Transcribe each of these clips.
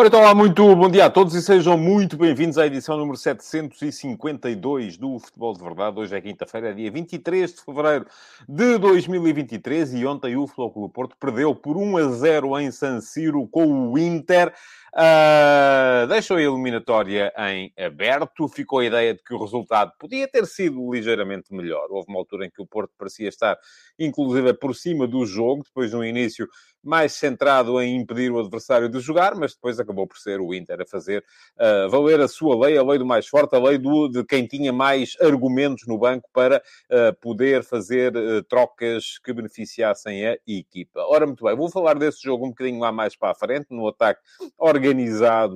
Ora, então, lá, muito bom dia a todos e sejam muito bem-vindos à edição número 752 do Futebol de Verdade. Hoje é quinta-feira, dia 23 de fevereiro de 2023 e ontem o Futebol Clube Porto perdeu por 1 a 0 em San Siro com o Inter. Uh, deixou a eliminatória em aberto. Ficou a ideia de que o resultado podia ter sido ligeiramente melhor. Houve uma altura em que o Porto parecia estar, inclusive, por cima do jogo, depois de um início mais centrado em impedir o adversário de jogar, mas depois acabou por ser o Inter a fazer uh, valer a sua lei, a lei do mais forte, a lei do, de quem tinha mais argumentos no banco para uh, poder fazer uh, trocas que beneficiassem a equipa. Ora, muito bem, vou falar desse jogo um bocadinho lá mais para a frente, no ataque organizado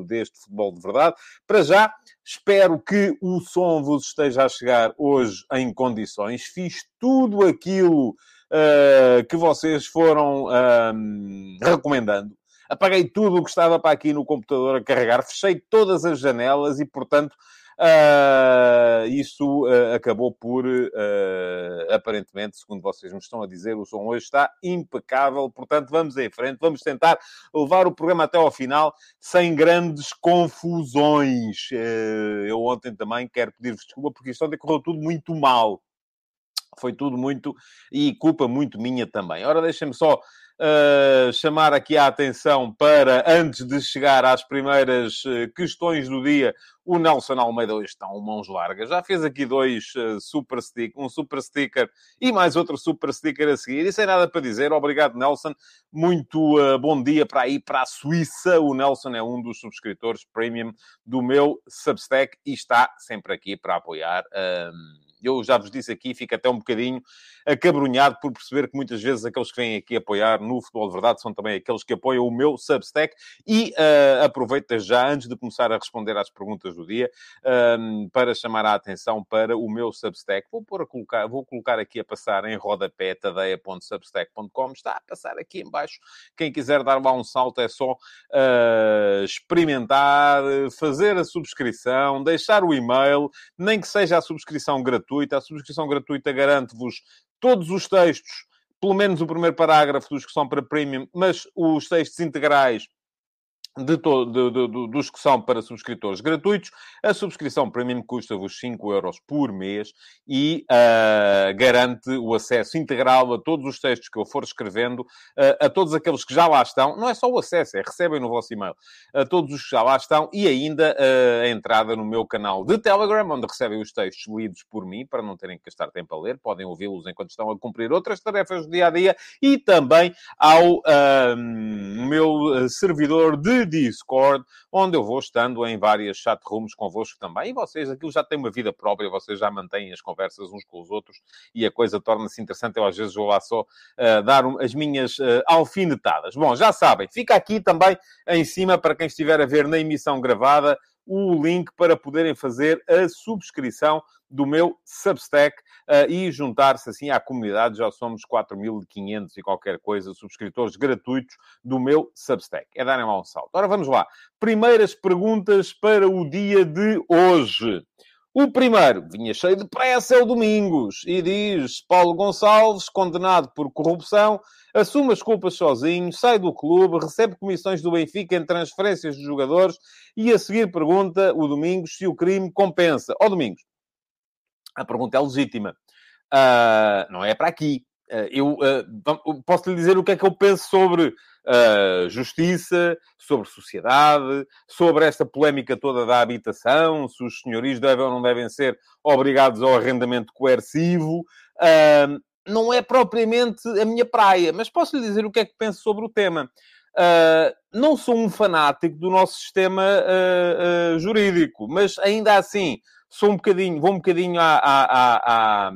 deste futebol de verdade. Para já, espero que o som vos esteja a chegar hoje em condições. Fiz tudo aquilo uh, que vocês foram uh, recomendando. Apaguei tudo o que estava para aqui no computador a carregar, fechei todas as janelas e, portanto, Uh, isso uh, acabou por, uh, aparentemente, segundo vocês me estão a dizer, o som hoje está impecável. Portanto, vamos em frente, vamos tentar levar o programa até ao final sem grandes confusões. eu ontem também quero pedir-vos desculpa porque isto ontem correu tudo muito mal. Foi tudo muito. e culpa muito minha também. Ora, deixem-me só uh, chamar aqui a atenção para, antes de chegar às primeiras uh, questões do dia, o Nelson Almeida hoje está um mãos largas. Já fez aqui dois uh, super stick, um super sticker e mais outro super sticker a seguir. E sem nada para dizer, obrigado, Nelson. Muito bom dia para aí, para a Suíça. O Nelson é um dos subscritores premium do meu Substack e está sempre aqui para apoiar. Eu já vos disse aqui, fico até um bocadinho acabrunhado por perceber que muitas vezes aqueles que vêm aqui apoiar no Futebol de Verdade são também aqueles que apoiam o meu Substack. E uh, aproveito já, antes de começar a responder às perguntas do dia, um, para chamar a atenção para o meu Substack. Vou, pôr a colocar, vou colocar aqui a passar em rodapé tadeia.substack.com. Está a passar aqui em baixo. Quem quiser dar lá um salto é só uh, experimentar, fazer a subscrição, deixar o e-mail, nem que seja a subscrição gratuita gratuita. A subscrição gratuita garante-vos todos os textos, pelo menos o primeiro parágrafo dos que são para premium, mas os textos integrais de to, de, de, dos que são para subscritores gratuitos. A subscrição premium custa-vos 5 euros por mês e uh, garante o acesso integral a todos os textos que eu for escrevendo, uh, a todos aqueles que já lá estão. Não é só o acesso, é recebem no vosso e-mail. A todos os que já lá estão e ainda uh, a entrada no meu canal de Telegram, onde recebem os textos lidos por mim, para não terem que gastar tempo a ler. Podem ouvi-los enquanto estão a cumprir outras tarefas do dia-a-dia. E também ao meu servidor de Discord, onde eu vou estando em várias chat rooms convosco também. E vocês, aquilo já tem uma vida própria, vocês já mantêm as conversas uns com os outros e a coisa torna-se interessante. Eu às vezes vou lá só uh, dar um, as minhas uh, alfinetadas. Bom, já sabem, fica aqui também em cima para quem estiver a ver na emissão gravada o link para poderem fazer a subscrição do meu Substack uh, e juntar-se assim à comunidade. Já somos 4.500 e qualquer coisa subscritores gratuitos do meu Substack. É darem lá um salto. Ora, vamos lá. Primeiras perguntas para o dia de hoje. O primeiro vinha cheio de pressa, é o Domingos, e diz: Paulo Gonçalves, condenado por corrupção, assume as culpas sozinho, sai do clube, recebe comissões do Benfica em transferências de jogadores e a seguir pergunta o Domingos se o crime compensa. Ó oh, Domingos, a pergunta é legítima. Uh, não é para aqui. Uh, eu uh, posso lhe dizer o que é que eu penso sobre justiça, sobre sociedade, sobre esta polémica toda da habitação, se os senhorios devem ou não devem ser obrigados ao arrendamento coercivo. não é propriamente a minha praia, mas posso lhe dizer o que é que penso sobre o tema. não sou um fanático do nosso sistema jurídico, mas ainda assim sou um bocadinho, vou um bocadinho à, à, à,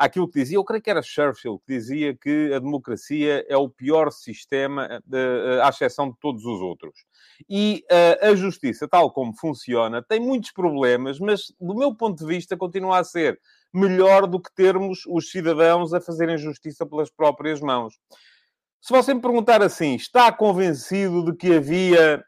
àquilo que dizia, eu creio que era Churchill, que dizia que a democracia é o pior sistema, uh, à exceção de todos os outros. E uh, a justiça, tal como funciona, tem muitos problemas, mas do meu ponto de vista continua a ser melhor do que termos os cidadãos a fazerem justiça pelas próprias mãos. Se você me perguntar assim, está convencido de que havia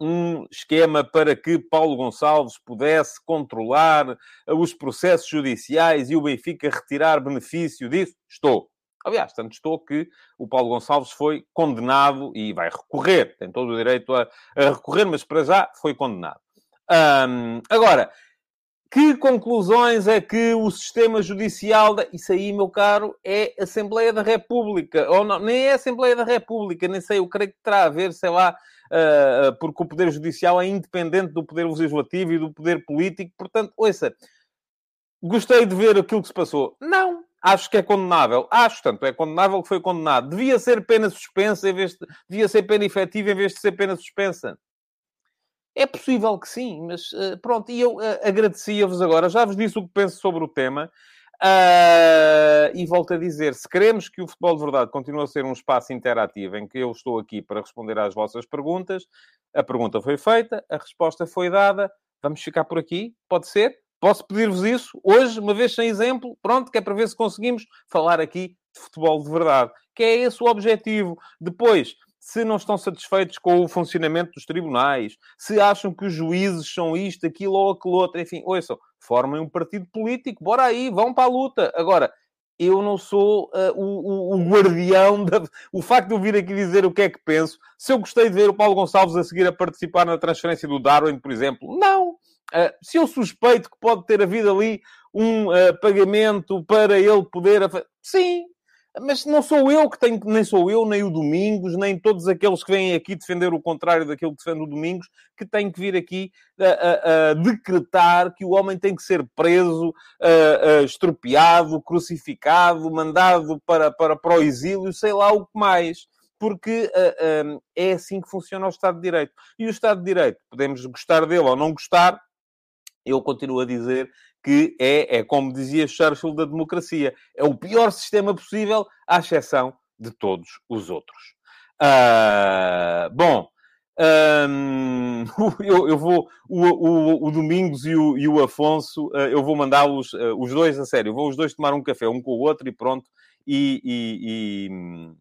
um esquema para que Paulo Gonçalves pudesse controlar os processos judiciais e o Benfica retirar benefício disso? Estou. Aliás, tanto estou que o Paulo Gonçalves foi condenado e vai recorrer. Tem todo o direito a, a recorrer, mas para já foi condenado. Agora, que conclusões é que o sistema judicial... Da... Isso aí, meu caro, é Assembleia da República. Ou não, nem é Assembleia da República, nem sei, eu creio que terá a ver, sei lá, porque o Poder Judicial é independente do Poder Legislativo e do Poder Político. Portanto, ouça, gostei de ver aquilo que se passou. Não, acho que é condenável. Acho, tanto é condenável que foi condenado. Devia ser pena suspensa em vez de... Devia ser pena efetiva em vez de ser pena suspensa. É possível que sim, mas uh, pronto, e eu agradecia-vos agora, já vos disse o que penso sobre o tema, uh, e volto a dizer, se queremos que o Futebol de Verdade continue a ser um espaço interativo em que eu estou aqui para responder às vossas perguntas, a pergunta foi feita, a resposta foi dada, vamos ficar por aqui, pode ser? Posso pedir-vos isso hoje, uma vez sem exemplo, pronto, que é para ver se conseguimos falar aqui de futebol de verdade, que é esse o objetivo. Depois, se não estão satisfeitos com o funcionamento dos tribunais, se acham que os juízes são isto, aquilo ou aquilo outro, enfim, ouçam, formem um partido político, bora aí, vão para a luta. Agora, eu não sou uh, o, o, guardião da... O facto de eu vir aqui dizer o que é que penso, se eu gostei de ver o Paulo Gonçalves a seguir a participar na transferência do Darwin, por exemplo, não. Uh, se eu suspeito que pode ter havido ali um uh, pagamento para ele poder... Sim, mas não sou eu que tenho, nem sou eu, nem o Domingos, nem todos aqueles que vêm aqui defender o contrário daquilo que defende o Domingos, que têm que vir aqui a, a, a decretar que o homem tem que ser preso, a, estropiado, crucificado, mandado para, para, para o exílio, sei lá o que mais. Porque é assim que funciona o Estado de Direito. E o Estado de Direito, podemos gostar dele ou não gostar, eu continuo a dizer que é, é, como dizia Churchill, da democracia. É o pior sistema possível, à exceção de todos os outros. Uh, bom, um, eu, eu, vou... O, o, o Domingos e o, e o Afonso, uh, eu vou mandá-los, uh, os dois, a sério, vou os dois tomar um café, um com o outro, e pronto, e, e,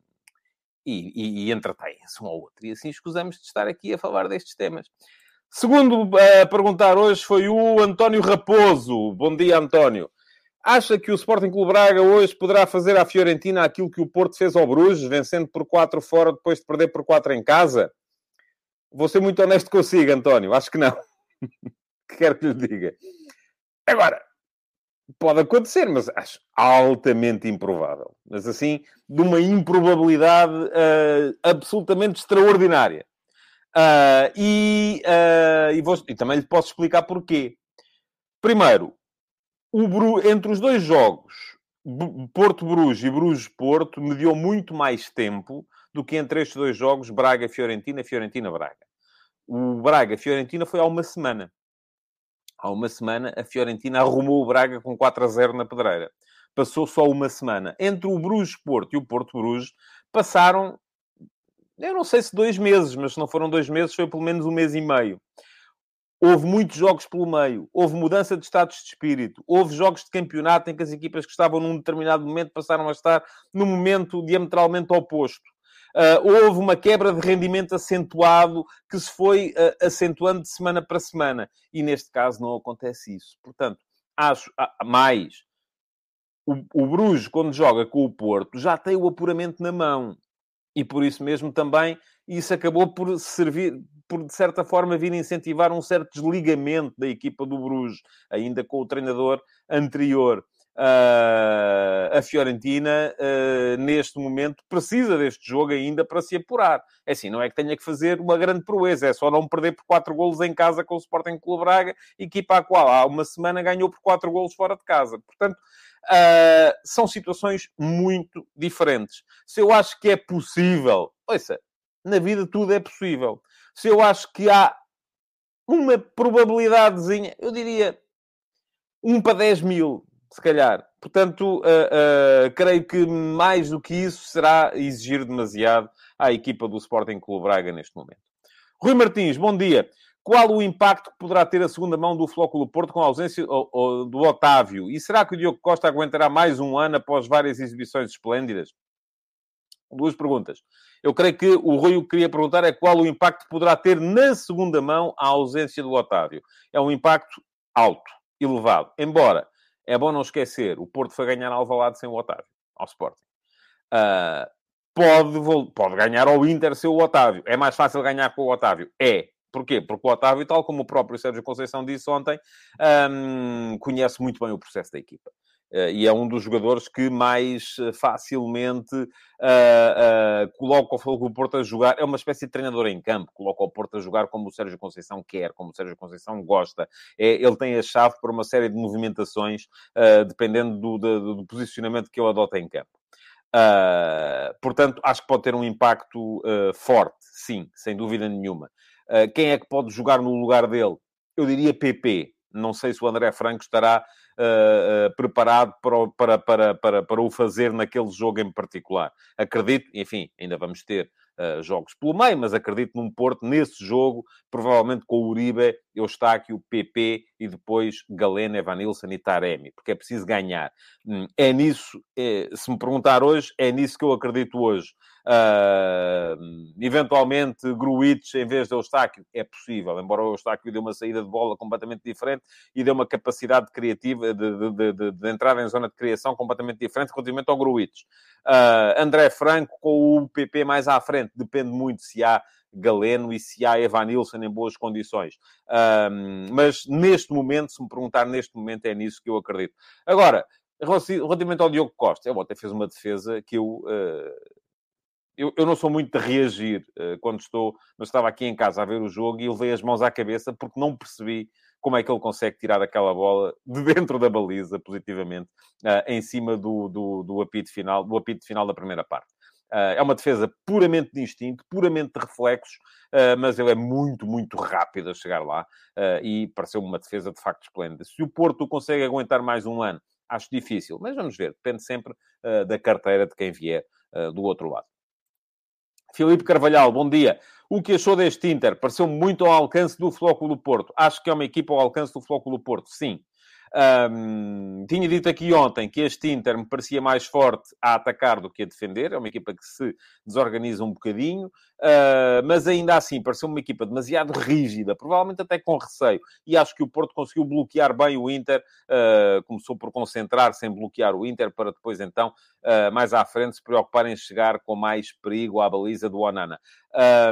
e, e entretêm-se um ao outro. E assim escusamos de estar aqui a falar destes temas. Segundo a perguntar hoje foi o António Raposo. Bom dia, António. Acha que o Sporting Clube Braga hoje poderá fazer à Fiorentina aquilo que o Porto fez ao Bruges, vencendo por 4 fora depois de perder por 4 em casa? Vou ser muito honesto consigo, António. Acho que não. Quero que lhe diga. Agora, pode acontecer, mas acho altamente improvável. Mas assim, de uma improbabilidade uh, absolutamente extraordinária. Uh, e, uh, e, vou, e, também lhe posso explicar porquê. Primeiro, Bru, entre os dois jogos, Porto-Bruges e Bruges-Porto, mediou muito mais tempo do que entre estes dois jogos, Braga-Fiorentina, Fiorentina-Braga. O Braga-Fiorentina foi há uma semana. Há uma semana, a Fiorentina arrumou o Braga com 4 a 0 na pedreira. Passou só uma semana. Entre o Bruges-Porto e o Porto-Bruges, passaram eu não sei se dois meses, mas se não foram dois meses, foi pelo menos um mês e meio. Houve muitos jogos pelo meio, houve mudança de status de espírito, houve jogos de campeonato em que as equipas que estavam num determinado momento passaram a estar num momento diametralmente oposto. Uh, houve uma quebra de rendimento acentuado que se foi uh, acentuando de semana para semana. E neste caso não acontece isso. Portanto, acho uh, mais. O, o Bruges, quando joga com o Porto, já tem o apuramento na mão e por isso mesmo também isso acabou por servir, por de certa forma vir incentivar um certo desligamento da equipa do Bruges, ainda com o treinador anterior. Uh, a Fiorentina, uh, neste momento, precisa deste jogo ainda para se apurar. É assim, não é que tenha que fazer uma grande proeza, é só não perder por 4 golos em casa com o Sporting Clube Braga, equipa a qual há uma semana ganhou por 4 golos fora de casa. Portanto, Uh, são situações muito diferentes. Se eu acho que é possível, ouça, na vida tudo é possível. Se eu acho que há uma probabilidadezinha, eu diria 1 para 10 mil, se calhar. Portanto, uh, uh, creio que mais do que isso será exigir demasiado à equipa do Sporting Clube Braga neste momento. Rui Martins, bom dia. Qual o impacto que poderá ter a segunda mão do Flóculo Porto com a ausência do Otávio? E será que o Diogo Costa aguentará mais um ano após várias exibições esplêndidas? duas perguntas. Eu creio que o Rui o que queria perguntar é qual o impacto que poderá ter na segunda mão a ausência do Otávio. É um impacto alto, elevado. Embora, é bom não esquecer, o Porto foi ganhar ao Alvalade sem o Otávio, ao Sporting. Uh, pode, pode ganhar ao Inter sem o Otávio. É mais fácil ganhar com o Otávio? É. Porquê? Porque o Otávio, tal como o próprio Sérgio Conceição disse ontem, um, conhece muito bem o processo da equipa. Uh, e é um dos jogadores que mais uh, facilmente uh, coloca o Porto a jogar. É uma espécie de treinador em campo, coloca o Porto a jogar como o Sérgio Conceição quer, como o Sérgio Conceição gosta. É, ele tem a chave para uma série de movimentações, dependendo do, do, do, posicionamento que ele adota em campo. portanto, acho que pode ter um impacto forte, sim, sem dúvida nenhuma. Quem é que pode jogar no lugar dele? Eu diria PP. Não sei se o André Franco estará uh, preparado para, para, para, para, para o fazer naquele jogo em particular. Acredito, enfim, ainda vamos ter Uh, jogos pelo meio, mas acredito num Porto nesse jogo, provavelmente com o Uribe, Eustáquio, PP e depois Galeno, Evanilson e Taremi, porque é preciso ganhar. Hum, é nisso, é, se me perguntar hoje, é nisso que eu acredito hoje. Uh, eventualmente, Gruitch em vez de Eustáquio, é possível, embora o Eustáquio dê uma saída de bola completamente diferente e dê uma capacidade criativa de, de, de, de entrada em zona de criação completamente diferente relativamente ao Gruitch. Uh, André Franco com o PP mais à frente, depende muito se há Galeno e se há Evanilson em boas condições. Uh, mas neste momento, se me perguntar neste momento, é nisso que eu acredito. Agora, relativamente ao Diogo Costa, ele até fez uma defesa que eu uh, eu, eu, não sou muito de reagir uh, quando estou, mas estava aqui em casa a ver o jogo e levei as mãos à cabeça porque não percebi como é que ele consegue tirar aquela bola de dentro da baliza, positivamente, uh, em cima do, do, do, apito final, do apito final da primeira parte. Uh, é uma defesa puramente de instinto, puramente de reflexos, uh, mas ele é muito, muito rápido a chegar lá e pareceu uma defesa de facto esplêndida. Se o Porto consegue aguentar mais um ano, acho difícil, mas vamos ver, depende sempre da carteira de quem vier do outro lado. Filipe Carvalhal, bom dia. O que achou deste Inter? Pareceu muito ao alcance do Flóculo Porto. Acho que é uma equipa ao alcance do Flóculo Porto, sim. Um, tinha dito aqui ontem que este Inter me parecia mais forte a atacar do que a defender. É uma equipa que se desorganiza um bocadinho, uh, mas ainda assim pareceu uma equipa demasiado rígida, provavelmente até com receio. E acho que o Porto conseguiu bloquear bem o Inter. Uh, começou por concentrar-se em bloquear o Inter para depois, então, uh, mais à frente, se preocupar em chegar com mais perigo à baliza do Onana.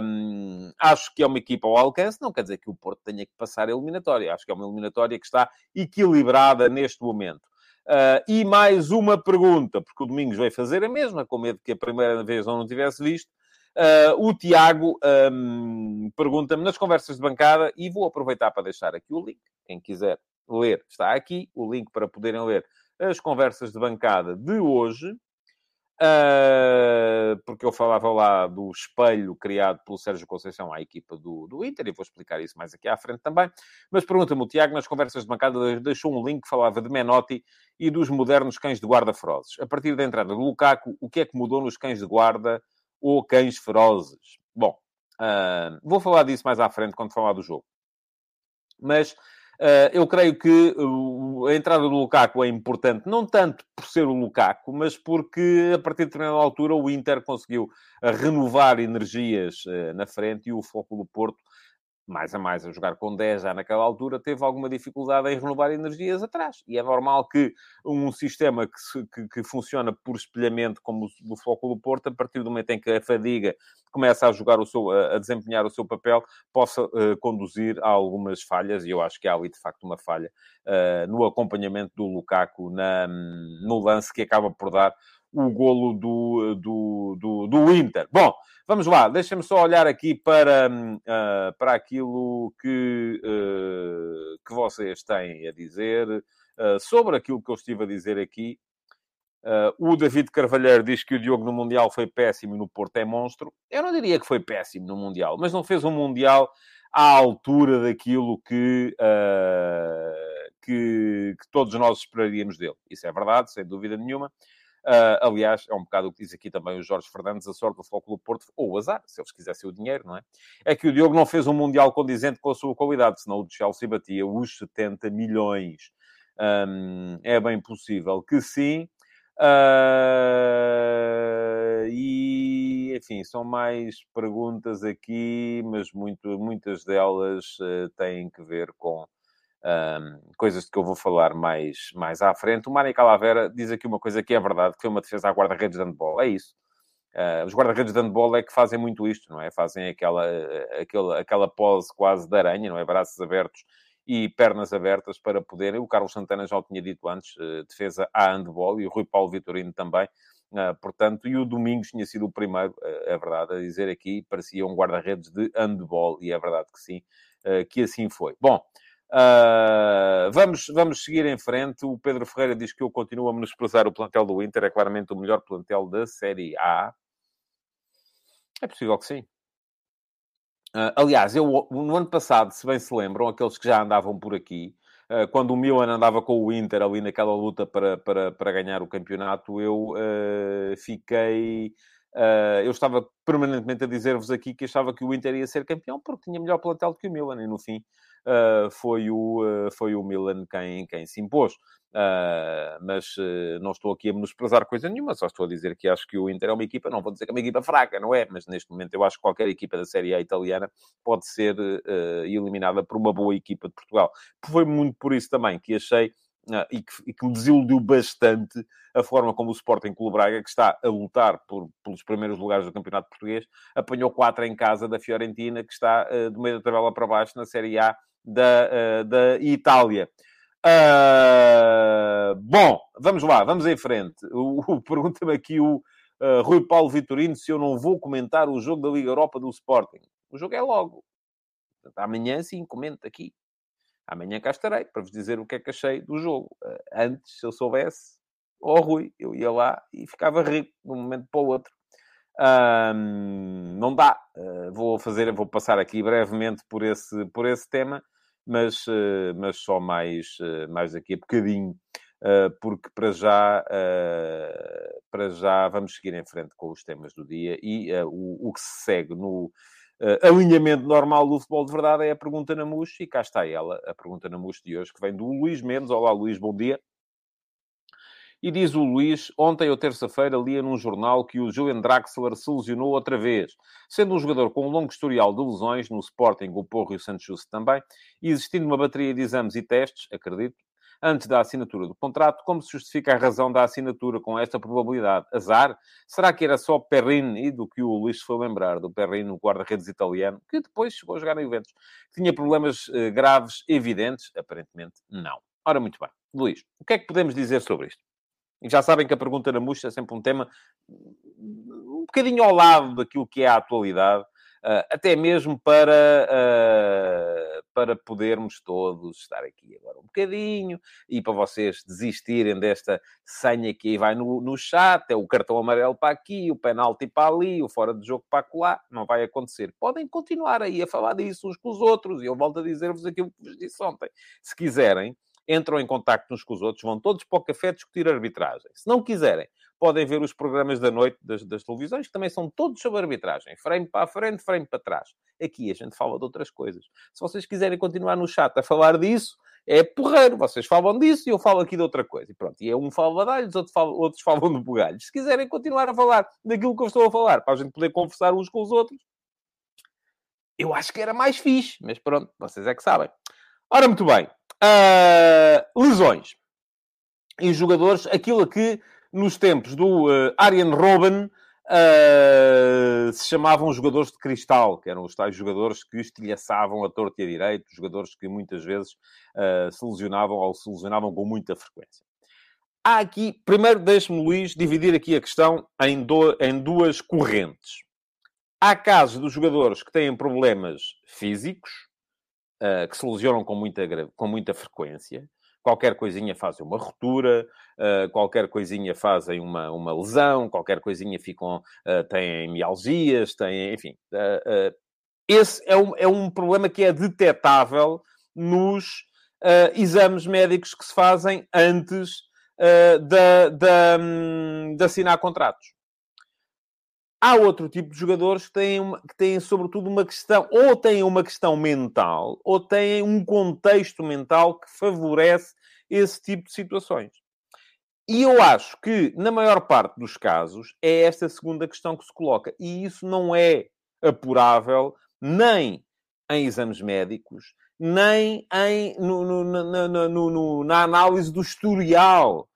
Um, acho que é uma equipa ao alcance, não quer dizer que o Porto tenha que passar a eliminatória. Acho que é uma eliminatória que está equilibrada neste momento. Uh, e mais uma pergunta, porque o Domingos vai fazer a mesma, com medo que a primeira vez não tivesse visto. Uh, o Tiago um, pergunta-me nas conversas de bancada, e vou aproveitar para deixar aqui o link. Quem quiser ler, está aqui o link para poderem ler as conversas de bancada de hoje. Uh, porque eu falava lá do espelho criado pelo Sérgio Conceição à equipa do, do Inter, e vou explicar isso mais aqui à frente também. Mas pergunta-me o Tiago, nas conversas de bancada, deixou um link que falava de Menotti e dos modernos cães de guarda ferozes. A partir da entrada do Lukaku, o que é que mudou nos cães de guarda ou cães ferozes? Bom, uh, vou falar disso mais à frente quando falar do jogo. Mas eu creio que a entrada do Lukaku é importante, não tanto por ser o Lukaku, mas porque a partir de determinada altura o Inter conseguiu renovar energias uh, na frente e o foco do Porto mais a mais a jogar com 10 já naquela altura, teve alguma dificuldade em renovar energias atrás. E é normal que um sistema que, se, que, que funciona por espelhamento, como o do Foco do Porto, a partir do momento em que a fadiga começa a jogar o seu, a, desempenhar o seu papel, possa uh, conduzir a algumas falhas, e eu acho que há ali de facto uma falha uh, no acompanhamento do Lukaku na, no lance que acaba por dar o golo do, do, do, do Inter. Bom, vamos lá, deixem-me só olhar aqui para, uh, para aquilo que, uh, que vocês têm a dizer uh, sobre aquilo que eu estive a dizer aqui. o David Carvalheiro diz que o Diogo no Mundial foi péssimo e no Porto é monstro. Eu não diria que foi péssimo no Mundial, mas não fez um Mundial à altura daquilo que, que, que todos nós esperaríamos dele. Isso é verdade, sem dúvida nenhuma. Uh, aliás, é um bocado o que diz aqui também o Jorge Fernandes, a sorte do Flóculo Porto, ou o azar, se eles quisessem o dinheiro, não é? É que o Diogo não fez um Mundial condizente com a sua qualidade, senão o Chelsea batia os 70 milhões. Um, é bem possível que sim. Uh, e, enfim, são mais perguntas aqui, mas muito, muitas delas uh, têm que ver com um, coisas de que eu vou falar mais, mais à frente. O Mani Calavera diz aqui uma coisa que é verdade, que foi uma defesa à guarda-redes de handball. É isso. Uh, os guarda-redes de handball é que fazem muito isto, não é? Fazem aquela, aquela, aquela pose quase de aranha, não é? Braços abertos e pernas abertas para poderem. O Carlos Santana já o tinha dito antes, uh, defesa à handball, e o Rui Paulo Vitorino também. Uh, portanto, e o Domingos tinha sido o primeiro, uh, é verdade, a dizer aqui, parecia um guarda-redes de handball, e é verdade que sim, que assim foi. Bom, vamos, vamos seguir em frente. O Pedro Ferreira diz que eu continuo a menosprezar o plantel do Inter, é claramente o melhor plantel da Série A. É possível que sim. Uh, aliás, eu no ano passado, se bem se lembram, aqueles que já andavam por aqui, uh, quando o Milan andava com o Inter ali naquela luta para, para, para ganhar o campeonato, eu uh, fiquei. eu estava permanentemente a dizer-vos aqui que achava que o Inter ia ser campeão porque tinha melhor plantel do que o Milan, e no fim foi, o, foi o Milan quem, quem se impôs. Uh, mas uh, não estou aqui a menosprezar coisa nenhuma, só estou a dizer que acho que o Inter é uma equipa, não vou dizer que é uma equipa fraca, não é? Mas neste momento eu acho que qualquer equipa da Série A italiana pode ser uh, eliminada por uma boa equipa de Portugal. Foi muito por isso também que achei e que, e, que, me desiludiu bastante a forma como o Sporting Clube Braga, que está a lutar por, pelos primeiros lugares do Campeonato Português, apanhou quatro em casa da Fiorentina, que está do meio da tabela para baixo na Série A da, da Itália. Uh, bom, vamos lá, vamos em frente. Pergunta-me aqui o uh, Rui Paulo Vitorino se eu não vou comentar o jogo da Liga Europa do Sporting. O jogo é logo. Amanhã sim, comento aqui. Amanhã cá estarei para vos dizer o que é que achei do jogo. Uh, antes, se eu soubesse, ó oh, Rui, eu ia lá e ficava rico de um momento para o outro. não dá. Vou fazer, vou passar aqui brevemente por esse, por esse tema mas, eh, mas só mais, eh, mais daqui a bocadinho, eh, porque para já, para já vamos seguir em frente com os temas do dia e o, o que se segue no alinhamento normal do futebol de verdade é a pergunta na MUS e cá está ela, a pergunta na MUS de hoje, que vem do Luís Mendes. Olá, Luís, bom dia. E diz o Luís, ontem ou terça-feira lia num jornal que o Julian Draxler se lesionou outra vez. Sendo um jogador com um longo historial de lesões, no Sporting, o Porro e o Santos também, e existindo uma bateria de exames e testes, acredito, antes da assinatura do contrato, como se justifica a razão da assinatura com esta probabilidade? Azar? Será que era só Perrin, e do que o Luís foi lembrar, do Perrin, o guarda-redes italiano, que depois chegou a jogar na Juventus? Tinha problemas eh, graves, evidentes? Aparentemente, não. Ora, muito bem. Luís, o que é que podemos dizer sobre isto? Já sabem que a pergunta na murcha é sempre um tema um bocadinho ao lado daquilo que é a atualidade, uh, até mesmo para, uh, para podermos todos estar aqui agora um bocadinho e para vocês desistirem desta senha que aí vai no, no chat, é o cartão amarelo para aqui, o penalti para ali, o fora de jogo para lá, não vai acontecer. Podem continuar aí a falar disso uns com os outros e eu volto a dizer-vos aquilo que vos disse ontem. Se quiserem, entram em contacto uns com os outros, vão todos para o café discutir arbitragem. Se não quiserem, podem ver os programas da noite das, das, televisões, que também são todos sobre arbitragem. Frame para a frente, frame para trás. Aqui a gente fala de outras coisas. Se vocês quiserem continuar no chat a falar disso, é porreiro. Vocês falam disso e eu falo aqui de outra coisa. E pronto, e é um fala de alhos, outros falam, outros falam de bugalhos. Se quiserem continuar a falar daquilo que eu estou a falar, para a gente poder conversar uns com os outros, eu acho que era mais fixe. Mas pronto, vocês é que sabem. Ora, muito bem. Uh, lesões. E jogadores, aquilo que nos tempos do uh, Arjen Robben uh, se chamavam jogadores de cristal, que eram os tais jogadores que estilhaçavam a torto e a direito, jogadores que muitas vezes uh, se lesionavam ou se lesionavam com muita frequência. Há aqui, primeiro deixe-me, Luís, dividir aqui a questão em, do, em duas correntes. Há casos dos jogadores que têm problemas físicos, uh, que se lesionam com muita, com muita frequência. Qualquer coisinha fazem uma ruptura, uh, qualquer coisinha fazem uma, uma lesão, qualquer coisinha ficam, uh, têm mialgias, têm, enfim. esse é um, é um problema que é detetável nos exames médicos que se fazem antes de, de, hum, de assinar contratos. Há outro tipo de jogadores que têm, uma, que têm, sobretudo, uma questão, ou têm uma questão mental, ou têm um contexto mental que favorece esse tipo de situações. e eu acho que, na maior parte dos casos, é esta segunda questão que se coloca. E isso não é apurável nem em exames médicos, nem em, no, no, no, na análise do historial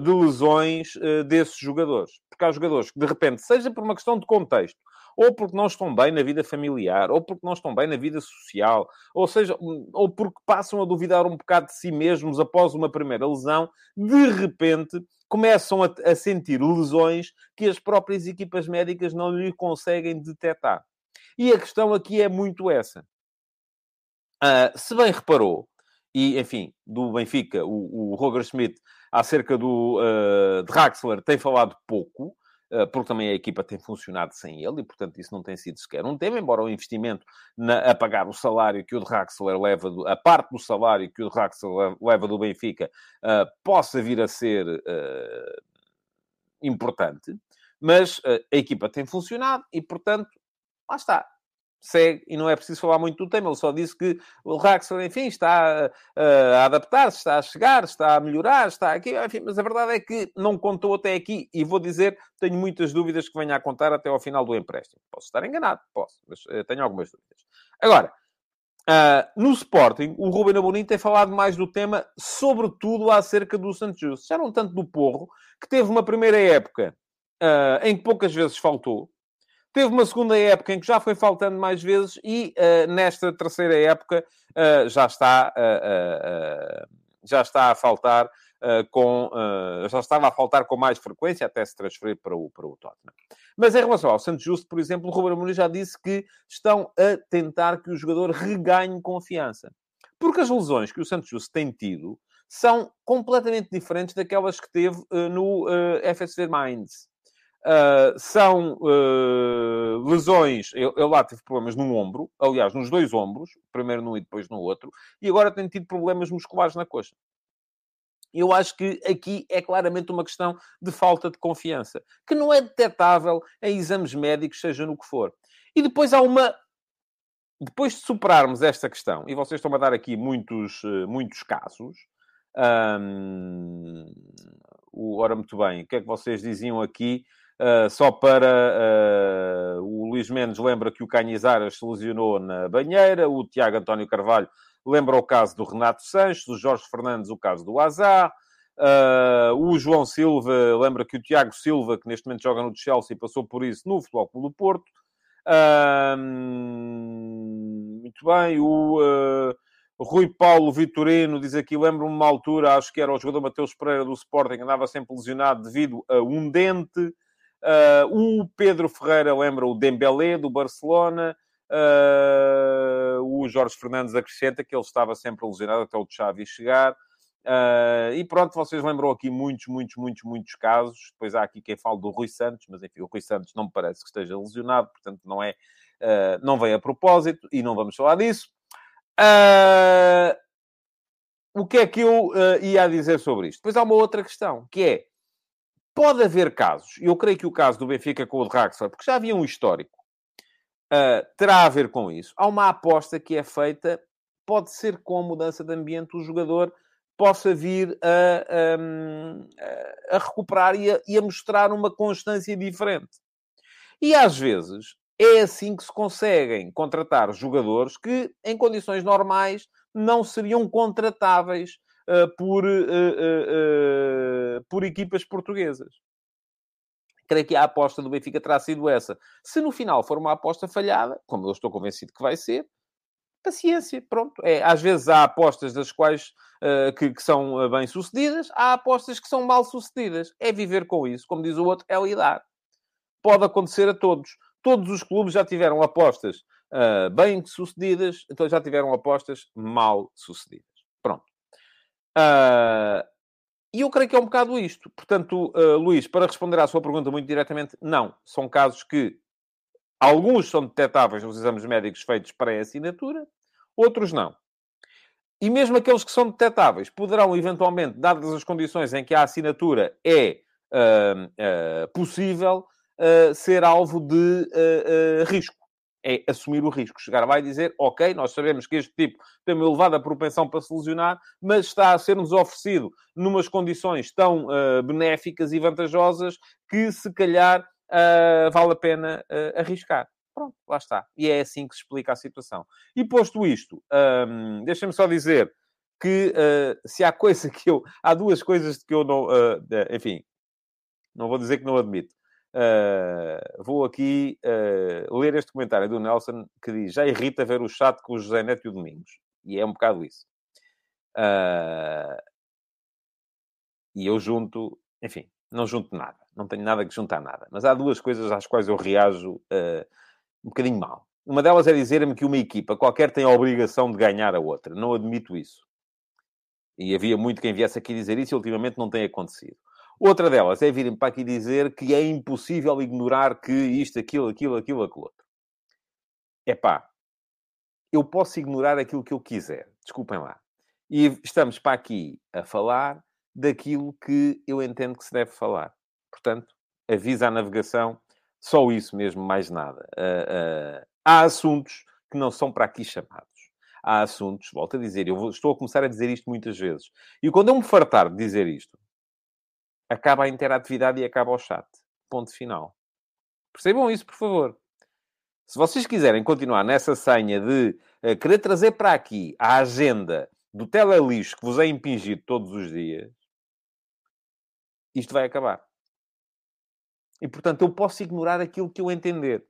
de lesões uh, desses jogadores. Porque há jogadores que, de repente, seja por uma questão de contexto, ou porque não estão bem na vida familiar, ou porque não estão bem na vida social, ou seja, ou porque passam a duvidar um bocado de si mesmos após uma primeira lesão, de repente começam a, a sentir lesões que as próprias equipas médicas não lhe conseguem detectar. E a questão aqui é muito essa. Uh, se bem reparou, e enfim, do Benfica, o, o Roger Schmidt, acerca do uh, Draxler, tem falado pouco. Eh, porque também a equipa tem funcionado sem ele e, portanto, isso não tem sido sequer um tema, embora o investimento na, a pagar o salário que o Draxler leva, do, a parte do salário que o Draxler leva do Benfica, uh, possa vir a ser uh, importante, mas uh, a equipa tem funcionado e, portanto, lá está segue e não é preciso falar muito do tema. Ele só disse que o Raxel, enfim, está a, a adaptar-se, está a chegar, está a melhorar, está aqui, enfim, mas a verdade é que não contou até aqui e vou dizer, tenho muitas dúvidas que venha a contar até ao final do empréstimo. Posso estar enganado, posso, mas uh, tenho algumas dúvidas. Agora, uh, no Sporting, o Ruben Amorim tem falado mais do tema, sobretudo acerca do Santos Justo. Já não tanto do Porro, que teve uma primeira época uh, em que poucas vezes faltou, Teve uma segunda época em que já foi faltando mais vezes e uh, nesta terceira época uh, já está uh, já está a faltar com já estava a faltar com mais frequência até se transferir para o para o Tottenham. Mas em relação ao Santos Justo, por exemplo, o Ruben Amorim já disse que estão a tentar que o jogador reganhe confiança, porque as lesões que o Santos Justo tem tido são completamente diferentes daquelas que teve no FSV Mainz. Uh, são uh, lesões. Eu, eu, lá tive problemas no ombro, aliás, nos dois ombros, primeiro num e depois no outro, e agora tenho tido problemas musculares na coxa. Eu acho que aqui é claramente uma questão de falta de confiança, que não é detectável em exames médicos, seja no que for. E depois há uma. Depois de superarmos esta questão, e vocês estão a dar aqui muitos, eh, muitos casos, ora, muito bem, o que é que vocês diziam aqui? Uh, só para uh, o Luís Mendes lembra que o Canhizaras se lesionou na banheira, o Tiago António Carvalho lembra o caso do Renato Sanches, o Jorge Fernandes o caso do Azar, uh, o João Silva lembra que o Tiago Silva, que neste momento joga no Chelsea, passou por isso no Futebol Clube do Porto. muito bem, o Rui Paulo Vitorino diz aqui, lembro-me uma altura, acho que era o jogador Mateus Pereira do Sporting, andava sempre lesionado devido a um dente. Uh, o Pedro Ferreira lembra o Dembélé, do Barcelona. Uh, o Jorge Fernandes acrescenta que ele estava sempre lesionado até o Xavi chegar. Uh, e pronto, vocês lembram aqui muitos, muitos, muitos, muitos casos. Depois há aqui quem fala do Rui Santos, mas enfim, o Rui Santos não me parece que esteja lesionado, portanto não é, uh, não vem a propósito e não vamos falar disso. Uh, o que é que eu ia dizer sobre isto? Depois há uma outra questão, que é Pode haver casos, e eu creio que o caso do Benfica com o Draxler, porque já havia um histórico, uh, terá a ver com isso. Há uma aposta que é feita, pode ser com a mudança de ambiente, o jogador possa vir a, a, a recuperar e a, e a mostrar uma constância diferente. E às vezes é assim que se conseguem contratar jogadores que, em condições normais, não seriam contratáveis por, uh, por equipas portuguesas. Creio que a aposta do Benfica terá sido essa. Se no final for uma aposta falhada, como eu estou convencido que vai ser, paciência, pronto. É, às vezes há apostas das quais uh, que, que, são bem sucedidas, há apostas que são mal sucedidas. É viver com isso. Como diz o outro, é lidar. Pode acontecer a todos. Todos os clubes já tiveram apostas uh, bem sucedidas, então já tiveram apostas mal sucedidas. Uh, e eu creio que é um bocado isto. Portanto, uh, Luís, para responder à sua pergunta muito diretamente, não. São casos que alguns são detectáveis nos exames médicos feitos para a assinatura, outros não. E mesmo aqueles que são detectáveis poderão, eventualmente, dadas as condições em que a assinatura é uh, possível, ser alvo de risco. É assumir o risco. Chegar lá e dizer, ok, nós sabemos que este tipo tem uma elevada propensão para se lesionar, mas está a ser-nos oferecido numas condições tão uh, benéficas e vantajosas que, se calhar, uh, vale a pena uh, arriscar. Pronto, lá está. E é assim que se explica a situação. E posto isto, um, deixem-me só dizer que se há coisa que eu... Há duas coisas que eu não... enfim, não vou dizer que não admito. Uh, vou aqui uh, ler este comentário do Nelson que diz: Já irrita ver o chat com o José Neto e o Domingos. E é um bocado isso. Uh, e eu junto, enfim, não junto nada. Não tenho nada que juntar nada. Mas há duas coisas às quais eu reajo um bocadinho mal. Uma delas é dizer-me que uma equipa qualquer tem a obrigação de ganhar a outra. Não admito isso. E havia muito quem viesse aqui dizer isso e ultimamente não tem acontecido. Outra delas é virem para aqui dizer que é impossível ignorar que isto, aquilo, aquilo, aquilo, aquilo outro. É pá, eu posso ignorar aquilo que eu quiser, desculpem lá. E estamos para aqui a falar daquilo que eu entendo que se deve falar. Portanto, avisa a navegação, só isso mesmo, mais nada. Uh, uh, há assuntos que não são para aqui chamados. Há assuntos, volto a dizer, eu vou, estou a começar a dizer isto muitas vezes. E quando eu me fartar de dizer isto, acaba a interatividade e acaba o chat. Ponto final. Percebam isso, por favor. Se vocês quiserem continuar nessa senha de uh, querer trazer para aqui a agenda do telelixo que vos é impingido todos os dias, isto vai acabar. E, portanto, eu posso ignorar aquilo que eu entender.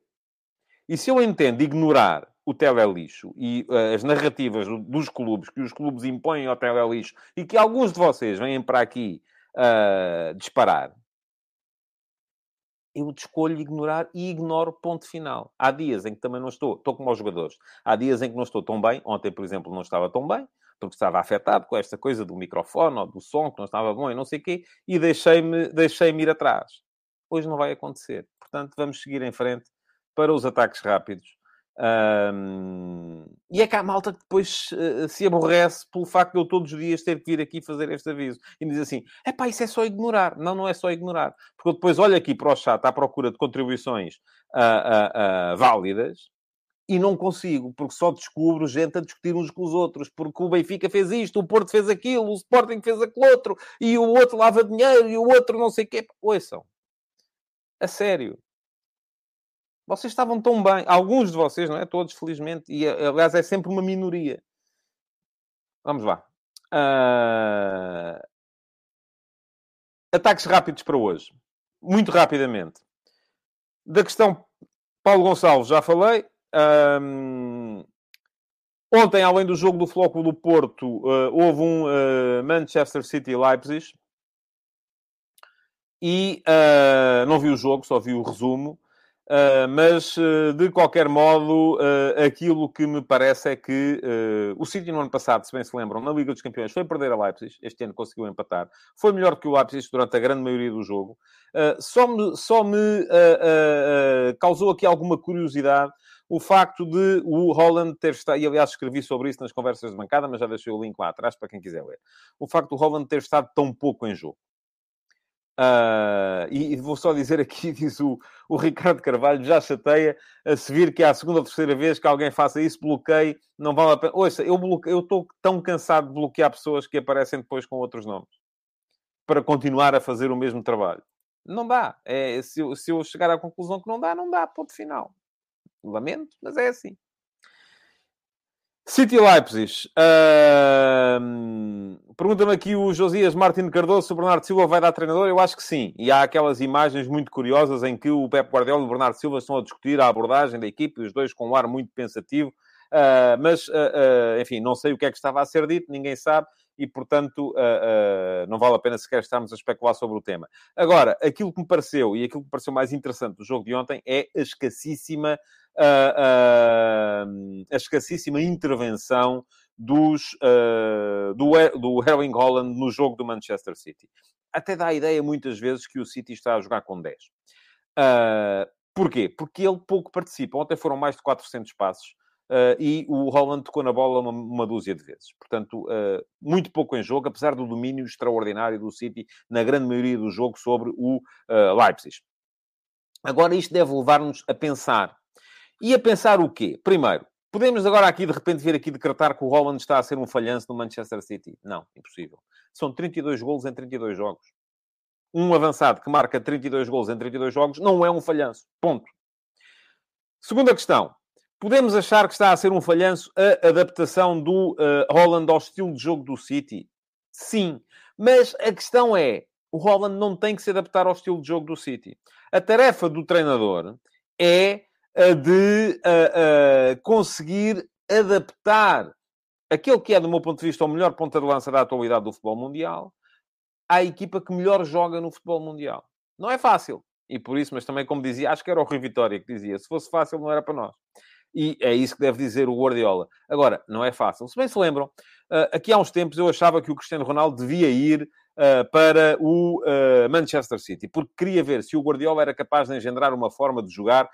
E se eu entendo ignorar o telelixo e uh, as narrativas dos clubes, que os clubes impõem ao telelixo, e que alguns de vocês vêm para aqui uh, disparar, eu escolho ignorar e ignoro ponto final. Há dias em que também não estou, estou como aos jogadores, há dias em que não estou tão bem, ontem, por exemplo, não estava tão bem, porque estava afetado com esta coisa do microfone ou do som, que não estava bom e não sei o quê, e deixei-me deixei ir atrás. Hoje não vai acontecer. Portanto, vamos seguir em frente para os ataques rápidos um, e é que há malta que depois uh, se aborrece pelo facto de eu todos os dias ter que vir aqui fazer este aviso. E me diz assim, é pá, isso é só ignorar. Não, não é só ignorar. Porque eu depois olho aqui para o chat à procura de contribuições uh, uh, válidas e não consigo, porque só descubro gente a discutir uns com os outros, porque o Benfica fez isto, o Porto fez aquilo, o Sporting fez aquele outro, e o outro lava dinheiro, e o outro não sei o quê. Ouçam. A sério. Vocês estavam tão bem, alguns de vocês, não é? Todos, felizmente, e aliás é sempre uma minoria. Vamos lá. Uh... Ataques rápidos para hoje. Muito rapidamente. Da questão Paulo Gonçalves, já falei. Um... Ontem, além do jogo do Floco do Porto, uh, houve um uh, Manchester City-Leipzig. E uh, não vi o jogo, só vi o resumo. Uh, mas, uh, de qualquer modo, uh, aquilo que me parece é que o City no ano passado, se bem se lembram, na Liga dos Campeões, foi perder a Leipzig. Este ano conseguiu empatar. Foi melhor que o Leipzig durante a grande maioria do jogo. só me, só me causou aqui alguma curiosidade o facto de o Holland ter estado, e aliás escrevi sobre isso nas conversas de bancada, mas já deixei o link lá atrás para quem quiser ler. O facto do Holland ter estado tão pouco em jogo. Uh, e, e, vou só dizer aqui, diz o, o Ricardo Carvalho, já chateia a se vir que é a segunda ou terceira vez que alguém faça isso, bloqueio, não vale a pena. Ouça, eu estou tão cansado de bloquear pessoas que aparecem depois com outros nomes para continuar a fazer o mesmo trabalho. Não dá. É, se, se eu chegar à conclusão que não dá, não dá, ponto final. Lamento, mas é assim. City Leipzig. Uh, Pergunta-me aqui o Josias Martins Cardoso se o Bernardo Silva vai dar treinador. Eu acho que sim. E há aquelas imagens muito curiosas em que o Pep Guardiola e o Bernardo Silva estão a discutir a abordagem da equipe, os dois com um ar muito pensativo. Uh, mas, uh, enfim, não sei o que é que estava a ser dito, ninguém sabe. E, portanto, não vale a pena sequer estarmos a especular sobre o tema. Agora, aquilo que me pareceu, e aquilo que me pareceu mais interessante do jogo de ontem, é a escassíssima a, a escassíssima intervenção dos, uh, do, do Erling Holland no jogo do Manchester City. Até dá a ideia, muitas vezes, que o City está a jogar com 10. Uh, porquê? Porque ele pouco participa. Ontem foram mais de 400 passos. Uh, e o Holland tocou na bola uma, uma dúzia de vezes. Portanto, muito pouco em jogo, apesar do domínio extraordinário do City na grande maioria do jogo sobre o Leipzig. Agora, isto deve levar-nos a pensar E a pensar o quê? Primeiro, podemos agora aqui, de repente, vir aqui decretar que o Holland está a ser um falhanço no Manchester City? Não, impossível. São 32 golos em 32 jogos. Um avançado que marca 32 golos em 32 jogos não é um falhanço. Ponto. Segunda questão. Podemos achar que está a ser um falhanço a adaptação do uh, Holland ao estilo de jogo do City? Sim. Mas a questão é, o Holland não tem que se adaptar ao estilo de jogo do City. A tarefa do treinador é de conseguir adaptar aquele que é, do meu ponto de vista, o melhor ponta de lança da atualidade do futebol mundial à equipa que melhor joga no futebol mundial. Não é fácil. E por isso, mas também, como dizia, acho que era o Rui Vitória que dizia, se fosse fácil não era para nós. E é isso que deve dizer o Guardiola. Agora, não é fácil. Se bem se lembram, uh, aqui há uns tempos eu achava que o Cristiano Ronaldo devia ir uh, para o uh, Manchester City, porque queria ver se o Guardiola era capaz de engendrar uma forma de jogar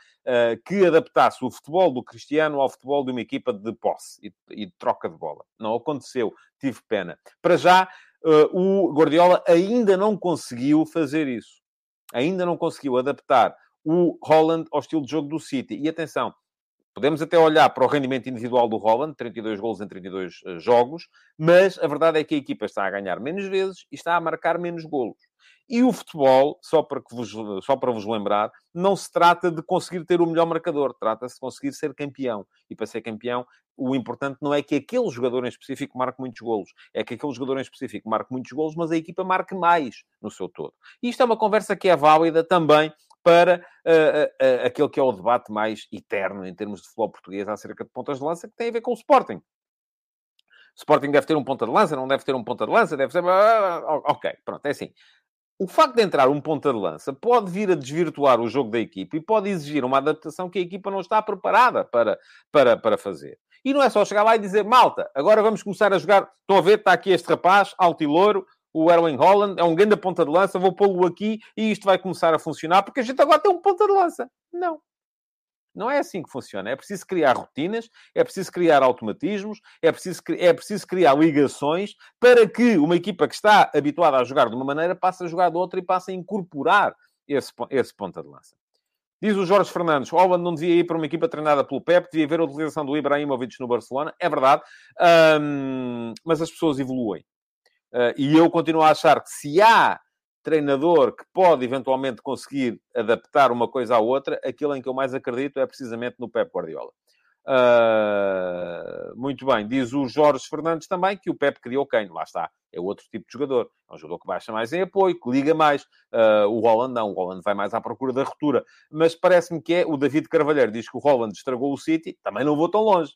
que adaptasse o futebol do Cristiano ao futebol de uma equipa de posse e, e de troca de bola. Não aconteceu. Tive pena. Para já, o Guardiola ainda não conseguiu fazer isso. Ainda não conseguiu adaptar o Holland ao estilo de jogo do City. E atenção, Podemos até olhar para o rendimento individual do Holland, 32 gols em 32 uh, eh, jogos, mas a verdade é que a equipa está a ganhar menos vezes e está a marcar menos golos. E o futebol, só para, vos, só para vos lembrar, não se trata de conseguir ter o melhor marcador, trata-se de conseguir ser campeão. E para ser campeão, o importante não é que aquele jogador em específico marque muitos golos, é que aquele jogador em específico marque muitos golos, mas a equipa marque mais no seu todo. E isto é uma conversa que é válida também para uh, uh, aquele que é o debate mais eterno em termos de futebol português acerca de pontas de lança, que tem a ver com o Sporting. Sporting deve ter um ponta de lança, não deve ter um ponta de lança, deve ser. Ok, pronto, é assim. O facto de entrar um ponta de lança pode vir a desvirtuar o jogo da equipa e pode exigir uma adaptação que a equipa não está preparada para, para, para fazer. E não é só chegar lá e dizer, malta, agora vamos começar a jogar. Estão a ver, está aqui este rapaz, alto e louro, o Erling Holland, é um grande ponta de lança, vou pô-lo aqui e isto vai começar a funcionar, porque a gente agora tem um ponta de lança. Não. Não é assim que funciona. É preciso criar rotinas, é preciso criar automatismos, é preciso, é preciso criar ligações para que uma equipa que está habituada a jogar de uma maneira passe a jogar de outra e passe a incorporar esse, esse ponta de lança. Diz o Jorge Fernandes, Holland não devia ir para uma equipa treinada pelo Pep, devia haver a utilização do Ibrahimovic no Barcelona. É verdade, um, mas as pessoas evoluem. Uh, e eu continuo a achar que se há treinador que pode eventualmente conseguir adaptar uma coisa à outra, aquilo em que eu mais acredito é precisamente no Pep Guardiola. Uh, muito bem, diz o Jorge Fernandes também que o Pep criou quem? Lá está, é outro tipo de jogador. É um jogador que baixa mais em apoio, que liga mais. Uh, o Holland não, o Holland vai mais à procura da ruptura. Mas parece-me que é o David Carvalheiro diz que o Holland estragou o City, também não vou tão longe.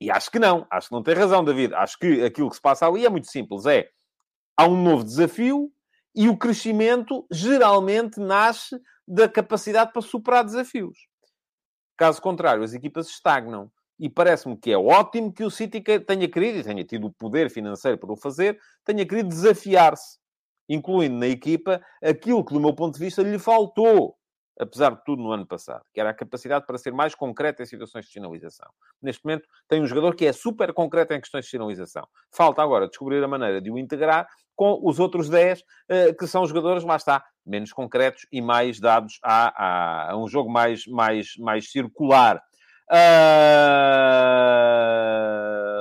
E acho que não, acho que não tem razão, David. Acho que aquilo que se passa ali é muito simples: é há um novo desafio e o crescimento geralmente nasce da capacidade para superar desafios. Caso contrário, as equipas estagnam. E parece-me que é ótimo que o City tenha querido, e tenha tido o poder financeiro para o fazer, tenha querido desafiar-se, incluindo na equipa aquilo que, do meu ponto de vista, lhe faltou apesar de tudo, no ano passado, que era a capacidade para ser mais concreto em situações de sinalização. Neste momento, tem um jogador que é super concreto em questões de sinalização. Falta agora descobrir a maneira de o integrar com os outros 10, eh, que são jogadores, lá está, menos concretos e mais dados a, a, a um jogo mais, mais, mais circular. Uh,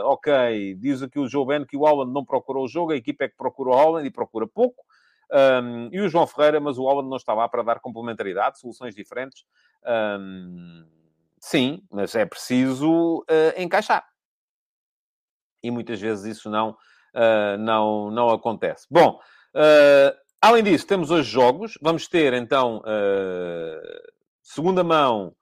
ok, diz aqui o Joe Ben que o Holland não procurou o jogo, a equipa é que procura o Holland e procura pouco. Um, e o João Ferreira, mas o Holland não está lá para dar complementaridade, soluções diferentes. Um, sim, mas é preciso uh, encaixar. E muitas vezes isso não, uh, não, não acontece. Bom, uh, além disso, temos hoje jogos. Vamos ter então segunda mão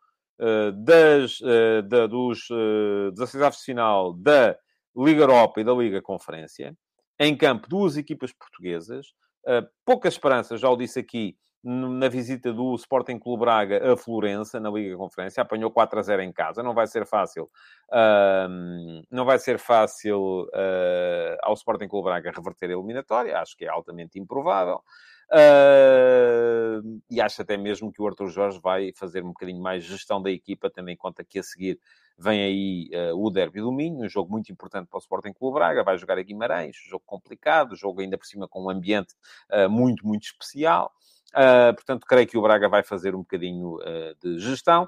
das, da, dos uh, 16 de final da Liga Europa e da Liga Conferência. Em campo, duas equipas portuguesas. Uh, poucas esperanças, já o disse aqui, na visita do Sporting Clube Braga a Florença, na Liga Conferência, apanhou 4 a 0 em casa, não vai ser fácil, uh, não vai ser fácil uh, ao Sporting Clube Braga reverter a eliminatória, acho que é altamente improvável, uh, e acho até mesmo que o Arthur Jorge vai fazer um bocadinho mais gestão da equipa, tendo em conta que a seguir Vem aí uh, o Derby do Minho, um jogo muito importante para o Sporting Clube Braga, vai jogar a Guimarães, jogo complicado, jogo ainda por cima com um ambiente uh, muito, muito especial. Uh, portanto, creio que o Braga vai fazer um bocadinho de gestão.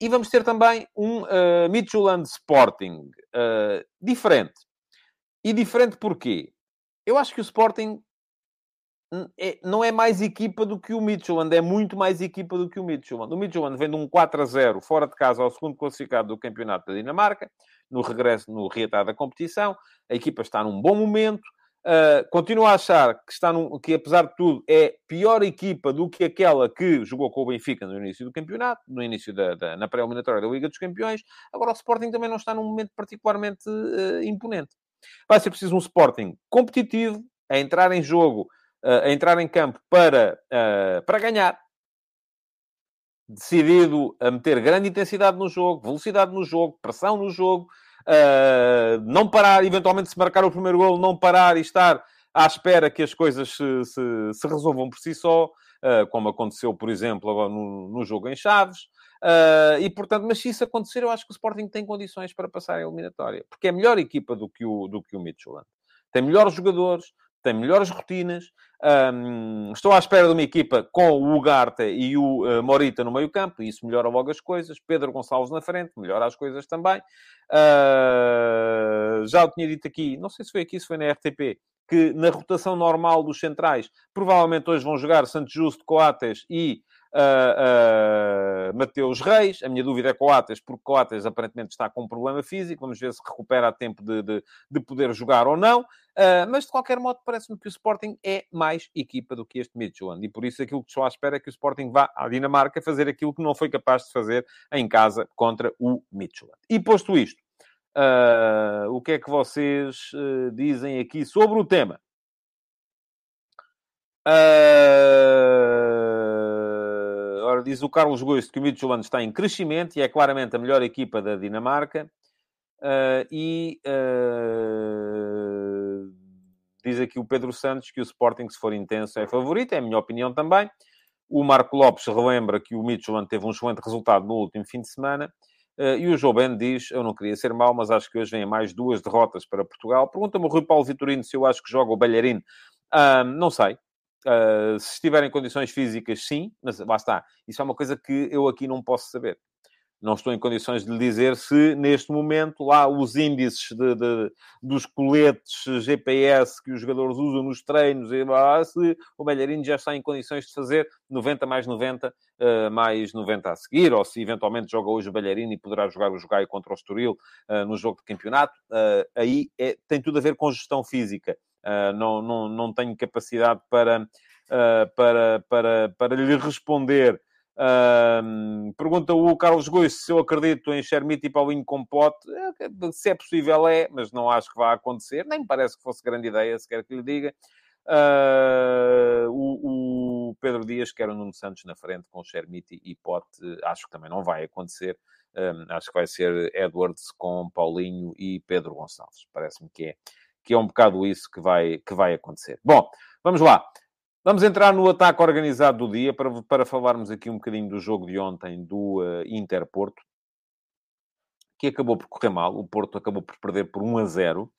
E vamos ter também um uh, Midtjylland Sporting diferente. E diferente porquê? Eu acho que o Sporting é, não é mais equipa do que o Midtjylland, é muito mais equipa do que o Midtjylland. O Midtjylland vem de um 4 a 0 fora de casa ao segundo classificado do Campeonato da Dinamarca, no regresso, no reatar da competição. A equipa está num bom momento, Uh, continuo a achar que, está num, que, apesar de tudo, é pior equipa do que aquela que jogou com o Benfica no início do campeonato, no início da, da na pré-eliminatória da Liga dos Campeões. Agora, o Sporting também não está num momento particularmente uh, imponente. Vai ser preciso um Sporting competitivo, a entrar em jogo, a entrar em campo para, para ganhar, decidido a meter grande intensidade no jogo, velocidade no jogo, pressão no jogo, uh, não parar, eventualmente se marcar o primeiro gol, não parar e estar à espera que as coisas se, se, se resolvam por si só, uh, como aconteceu, por exemplo, no, no jogo em Chaves. Uh, e, portanto, mas se isso acontecer, eu acho que o Sporting tem condições para passar a eliminatória. Porque é melhor equipa do que o, do que o Midtjylland. Tem melhores jogadores, tem melhores rotinas. Um, estou à espera de uma equipa com o Ugarte e o uh, Morita no meio campo, e isso melhora logo as coisas. Pedro Gonçalves na frente, melhora as coisas também. Uh, já o tinha dito aqui, não sei se foi aqui, se foi na RTP, que na rotação normal dos centrais, provavelmente hoje vão jogar Santos Justo, Coates e uh, Mateus Reis. A minha dúvida é Coates, porque Coates aparentemente está com um problema físico. Vamos ver se recupera a tempo de, de, de poder jogar ou não. Uh, mas, de qualquer modo, parece-me que o Sporting é mais equipa do que este Midtjylland. E por isso aquilo que estou à espera é que o Sporting vá à Dinamarca fazer aquilo que não foi capaz de fazer em casa contra o Midtjylland. E posto isto, Uh, o que é que vocês uh, dizem aqui sobre o tema? Uh, ora, diz o Carlos Gosto que o Midtjylland está em crescimento e é claramente a melhor equipa da Dinamarca. e diz aqui o Pedro Santos que o Sporting, se for intenso, é favorito. É a minha opinião também. O Marco Lopes relembra que o Midtjylland teve um excelente resultado no último fim de semana. Uh, e o João Ben diz: Eu não queria ser mau, mas acho que hoje vem mais duas derrotas para Portugal. Pergunta-me o Rui Paulo Vitorino se eu acho que joga o Balharino. Uh, não sei. Uh, se estiver em condições físicas, sim, mas lá está. Isso é uma coisa que eu aqui não posso saber não estou em condições de lhe dizer se neste momento lá os índices de, de, dos coletes GPS que os jogadores usam nos treinos, se o Belharino já está em condições de fazer 90 mais 90 uh, eh, mais 90 a seguir, ou se eventualmente joga hoje o Belharino e poderá jogar o Jogai contra o Estoril uh, no jogo de campeonato, aí é, tem tudo a ver com gestão física. Não, não, não tenho capacidade para, para, para, para lhe responder um, pergunta o Carlos Gois se eu acredito em Shermite e Paulinho com pote. Se é possível, é, mas não acho que vá acontecer. Nem me parece que fosse grande ideia, se quer que lhe diga. Uh, o, o, Pedro Dias quer o Nuno Santos na frente com Shermite e Pote. Acho que também não vai acontecer. Um, acho que vai ser Edwards com Paulinho e Pedro Gonçalves. Parece-me que é, que é um bocado isso que vai, que vai acontecer. Bom, vamos lá. Vamos entrar no ataque organizado do dia para, para falarmos aqui um bocadinho do jogo de ontem do uh, Inter-Porto, que acabou por correr mal. O Porto acabou por perder por 1 a 0.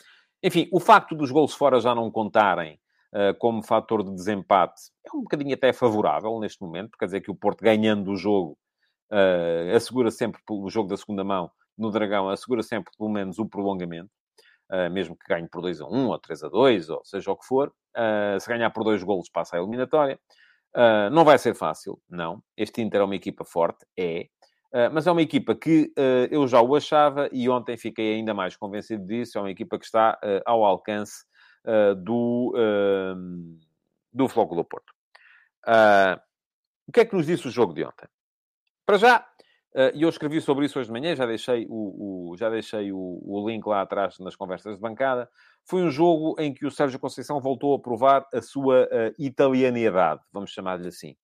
Enfim, o facto dos gols fora já não contarem uh, como fator de desempate é um bocadinho até favorável neste momento, quer dizer que o Porto ganhando o jogo uh, assegura sempre, o jogo da segunda mão no Dragão, assegura sempre pelo menos o prolongamento. Uh, mesmo que ganhe por 2 a 1 ou 3 a 2, ou seja o que for. Uh, se ganhar por dois golos, passa a eliminatória. Uh, não vai ser fácil, não. Este Inter é uma equipa forte, é. mas é uma equipa que eu já o achava e ontem fiquei ainda mais convencido disso. É uma equipa que está ao alcance do, do Floco do Porto. o que é que nos disse o jogo de ontem? Para já, Uh, e eu escrevi sobre isso hoje de manhã, já deixei, o, o já deixei o, o, link lá atrás nas conversas de bancada. Foi um jogo em que o Sérgio Conceição voltou a provar a sua uh, italianidade, vamos chamar-lhe assim.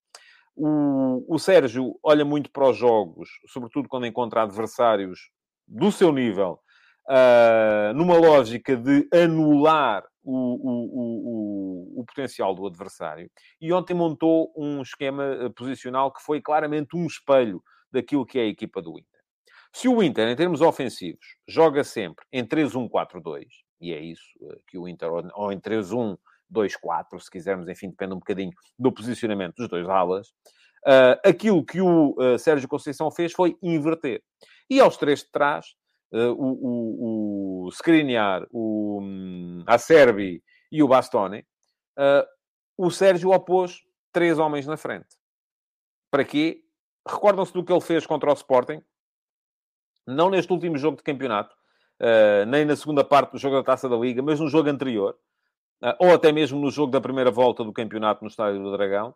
O, o Sérgio olha muito para os jogos, sobretudo quando encontra adversários do seu nível, uh, numa lógica de anular o, o, o, o, potencial do adversário. E ontem montou um esquema posicional que foi claramente um espelho daquilo que é a equipa do Inter. Se o Inter, em termos ofensivos, joga sempre em 3-1-4-2, e é isso eh, que o Inter, ou em 3-1, 2-4, se quisermos, enfim, depende um bocadinho do posicionamento dos dois alas. Uh, aquilo que o uh, Sérgio Conceição fez foi inverter. E aos três de trás, uh, o, o, o Skriniar, o um, Acerbi e o Bastoni, o Sérgio opôs três homens na frente. Para quê? Recordam-se do que ele fez contra o Sporting? Não neste último jogo de campeonato, nem na segunda parte do jogo da Taça da Liga, mas no jogo anterior, ou até mesmo no jogo da primeira volta do campeonato no Estádio do Dragão,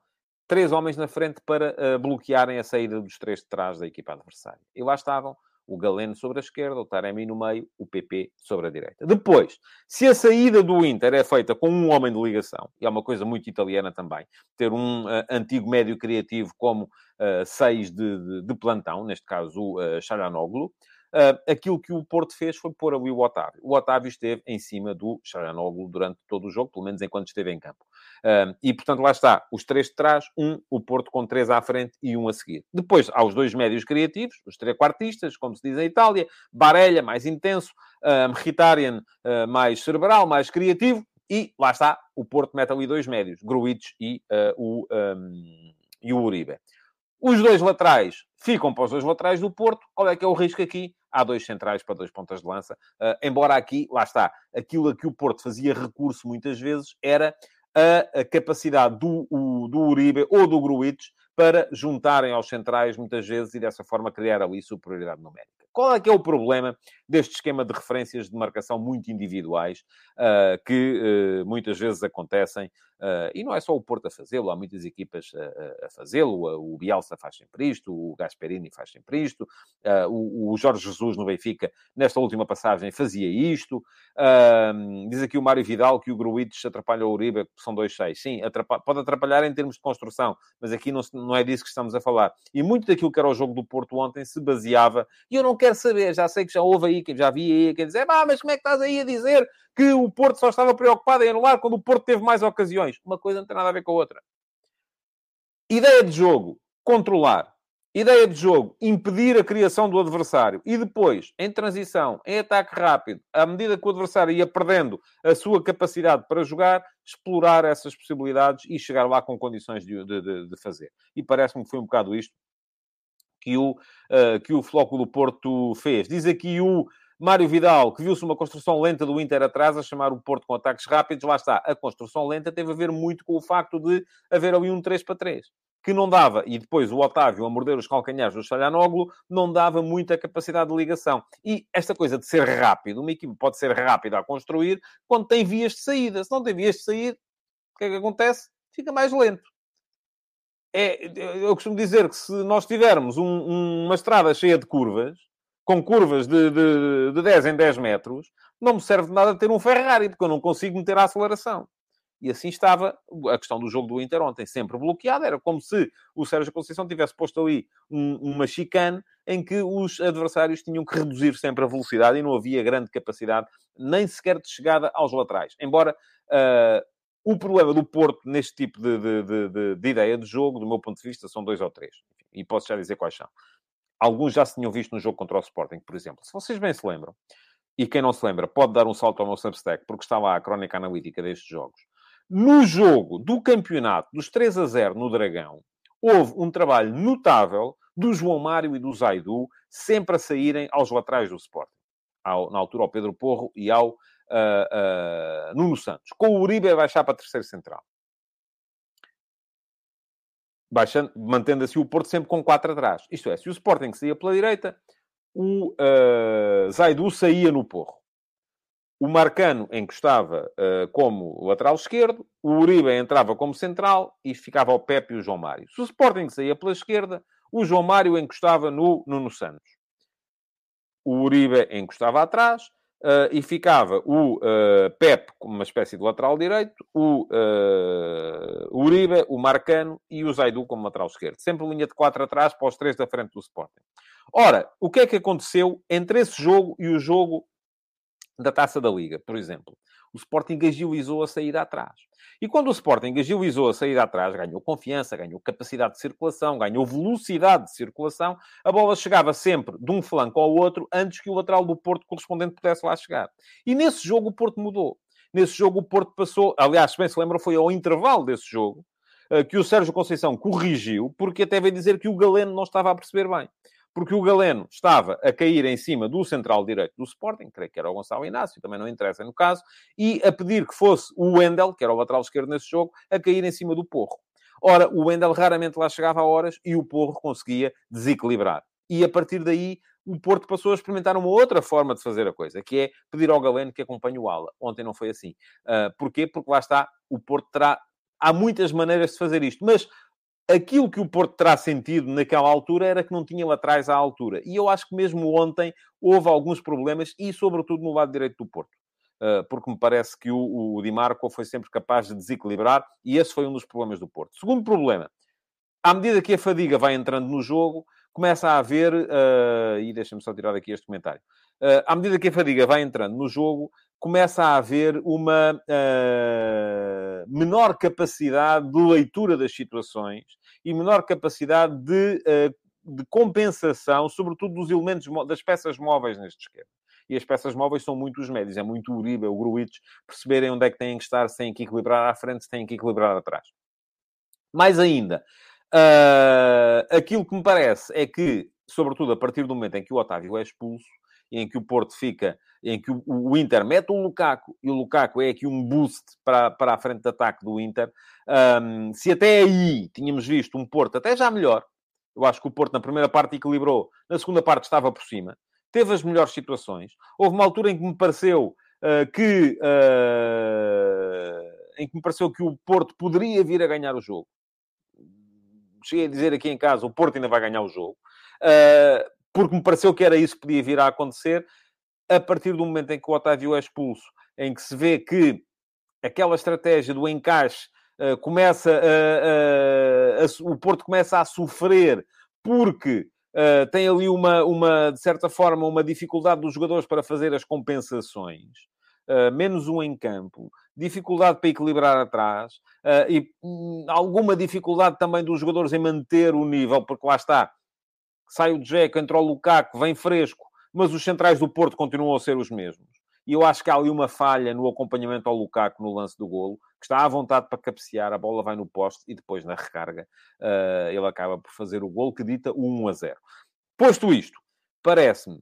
três homens na frente para uh, bloquearem a saída dos três de trás da equipa adversária. E lá estavam o Galeno sobre a esquerda, o Taremi no meio, o PP sobre a direita. Depois, se a saída do Inter é feita com um homem de ligação, e é uma coisa muito italiana também, ter um uh, antigo médio criativo como uh, seis de, de, de, plantão, neste caso o uh, Charanoglu, Uh, aquilo que o Porto fez foi pôr ali o Otávio. O Otávio esteve em cima do Charanoglu durante todo o jogo, pelo menos enquanto esteve em campo. Uh, e, portanto, lá está. Os três de trás, um, o Porto com três à frente e um a seguir. Depois, há os dois médios criativos, os três quartistas, como se diz em Itália, Barella, mais intenso, uh, Mkhitaryan, uh, mais cerebral, mais criativo, e lá está, o Porto mete ali dois médios, Gruitch e, o, um, e o Uribe. Os dois laterais ficam para os dois laterais do Porto. Qual é que é o risco aqui? Há dois centrais para dois pontas de lança. Uh, embora aqui, lá está, aquilo a que o Porto fazia recurso muitas vezes era a, a capacidade do, o, do Uribe ou do Gruitch para juntarem aos centrais muitas vezes e dessa forma criar ali superioridade numérica. Qual é que é o problema deste esquema de referências de marcação muito individuais, uh, que uh, muitas vezes acontecem, e não é só o Porto a fazê-lo, há muitas equipas a, a fazê-lo, o Bielsa faz sempre isto, o Gasperini faz sempre isto, o, o, Jorge Jesus no Benfica, nesta última passagem, fazia isto. diz aqui o Mário Vidal que o Gruites atrapalha o Uribe, são dois seis. Sim, pode atrapalhar em termos de construção, mas aqui não, não é disso que estamos a falar. E muito daquilo que era o jogo do Porto ontem se baseava, e eu não quero saber, já sei que já houve aí, já vi aí quem dizer, ah, mas como é que estás aí a dizer que o Porto só estava preocupado em anular quando o Porto teve mais ocasiões? Uma coisa não tem nada a ver com a outra. Ideia de jogo, controlar. Ideia de jogo, impedir a criação do adversário. E depois, em transição, em ataque rápido, à medida que o adversário ia perdendo a sua capacidade para jogar, explorar essas possibilidades e chegar lá com condições de, de, de fazer. E parece-me que foi um bocado isto que o, uh, que o Floco do Porto fez. Diz aqui o Mário Vidal, que viu-se uma construção lenta do Inter atrás, a chamar o Porto com ataques rápidos. Lá está. A construção lenta teve a ver muito com o facto de haver ali um 3 para 3 que não dava, e depois o Otávio a morder os calcanhares do Chalhanoglu, não dava muita capacidade de ligação. E esta coisa de ser rápido, uma equipe pode ser rápida a construir quando tem vias de saída. Se não tem vias de saída, o que é que acontece? Fica mais lento é, eu costumo dizer que se nós tivermos um, uma estrada cheia de curvas, com curvas de, de, de 10 em 10 metros, não me serve de nada ter um Ferrari, porque eu não consigo meter a aceleração. E assim estava a questão do jogo do Inter ontem, sempre bloqueada. Era como se o Sérgio Conceição tivesse posto ali um, uma chicane em que os adversários tinham que reduzir sempre a velocidade e não havia grande capacidade, nem sequer de chegada aos laterais. Embora uh, o problema do Porto neste tipo de, de, de, de, ideia de jogo, do meu ponto de vista, são dois ou três. E posso já dizer quais são. Alguns já se tinham visto no jogo contra o Sporting, por exemplo. Se vocês bem se lembram, e quem não se lembra, pode dar um salto ao meu Substack, porque está lá a crónica analítica destes jogos. No jogo do campeonato dos 3 a 0 no Dragão, houve um trabalho notável do João Mário e do Zaidu, sempre a saírem aos laterais do Sporting. Ao, na altura ao Pedro Porro e ao uh, uh, Nuno Santos. Com o Uribe a baixar para terceiro central. Baixando, mantendo assim o Porto sempre com quatro atrás. Isto é, se o Sporting saía pela direita, o uh, Zaidu saía no porro. O Marcano encostava uh, como lateral esquerdo, o Uribe entrava como central e ficava o Pepe e o João Mário. Se o Sporting saía pela esquerda, o João Mário encostava no Nuno Santos. O Uribe encostava atrás Uh, e ficava o uh, Pep como uma espécie de lateral direito, o uh, Uribe, o Marcano e o Zaidu como lateral esquerdo. Sempre linha de quatro atrás para os três da frente do Sporting. Ora, o que é que aconteceu entre esse jogo e o jogo da Taça da Liga, por exemplo? O Sporting agilizou a sair atrás. E quando o Sporting agilizou a sair atrás, ganhou confiança, ganhou capacidade de circulação, ganhou velocidade de circulação, a bola chegava sempre de um flanco ao outro antes que o lateral do Porto correspondente pudesse lá chegar. E nesse jogo o Porto mudou. nesse jogo o Porto passou, aliás, bem se lembram, foi ao intervalo desse jogo, uh, que o Sérgio Conceição corrigiu, porque até veio dizer que o Galeno não estava a perceber bem. Porque o Galeno estava a cair em cima do central direito do Sporting, creio que era o Gonçalo Inácio, também não interessa no caso, e a pedir que fosse o Wendel, que era o lateral esquerdo nesse jogo, a cair em cima do Porro. Ora, o Wendel raramente lá chegava a horas e o Porro conseguia desequilibrar. E a partir daí o Porto passou a experimentar uma outra forma de fazer a coisa, que é pedir ao Galeno que acompanhe o ala. Ontem não foi assim. Uh, porquê? Porque lá está, o Porto terá... Há muitas maneiras de fazer isto, mas aquilo que o Porto terá sentido naquela altura era que não tinha laterais à altura. E eu acho que mesmo ontem houve alguns problemas, e sobretudo no lado direito do Porto. Uh, porque me parece que o, o Di Marco foi sempre capaz de desequilibrar, e esse foi um dos problemas do Porto. Segundo problema, à medida que a fadiga vai entrando no jogo, começa a haver, uh, e deixa-me só tirar aqui este comentário, à medida que a fadiga vai entrando no jogo, começa a haver uma uh, menor capacidade de leitura das situações e menor capacidade de, de compensação, sobretudo dos elementos, das peças móveis neste esquema. E as peças móveis são muito os médios. É muito o Uribe, o Gruitch, perceberem onde é que têm que estar, se têm que equilibrar à frente, se têm que equilibrar atrás. Mais ainda, Uh, aquilo que me parece é que, sobretudo a partir do momento em que o Otávio é expulso, em que o Porto fica, em que o, o, Inter mete o Lukaku, e o Lukaku é aqui um boost para, para a frente de ataque do Inter, um, se até aí tínhamos visto um Porto até já melhor, eu acho que o Porto na primeira parte equilibrou, na segunda parte estava por cima, teve as melhores situações. Houve uma altura em que me pareceu uh, que... Uh, em que me pareceu que o Porto poderia vir a ganhar o jogo. Cheguei a dizer aqui em casa, o Porto ainda vai ganhar o jogo, uh, porque me pareceu que era isso que podia vir a acontecer, a partir do momento em que o Otávio é expulso, em que se vê que aquela estratégia do encaixe uh, começa a, a, a, o Porto começa a sofrer porque uh, tem ali uma, uma, de certa forma, uma dificuldade dos jogadores para fazer as compensações. Uh, menos um em campo, dificuldade para equilibrar atrás e um, alguma dificuldade também dos jogadores em manter o nível, porque lá está, sai o Jack, entra o Lukaku, vem fresco, mas os centrais do Porto continuam a ser os mesmos. E eu acho que há ali uma falha no acompanhamento ao Lukaku no lance do golo, que está à vontade para cabecear, a bola vai no poste e depois na recarga uh, ele acaba por fazer o golo que dita o 1 a 0. Posto isto, parece-me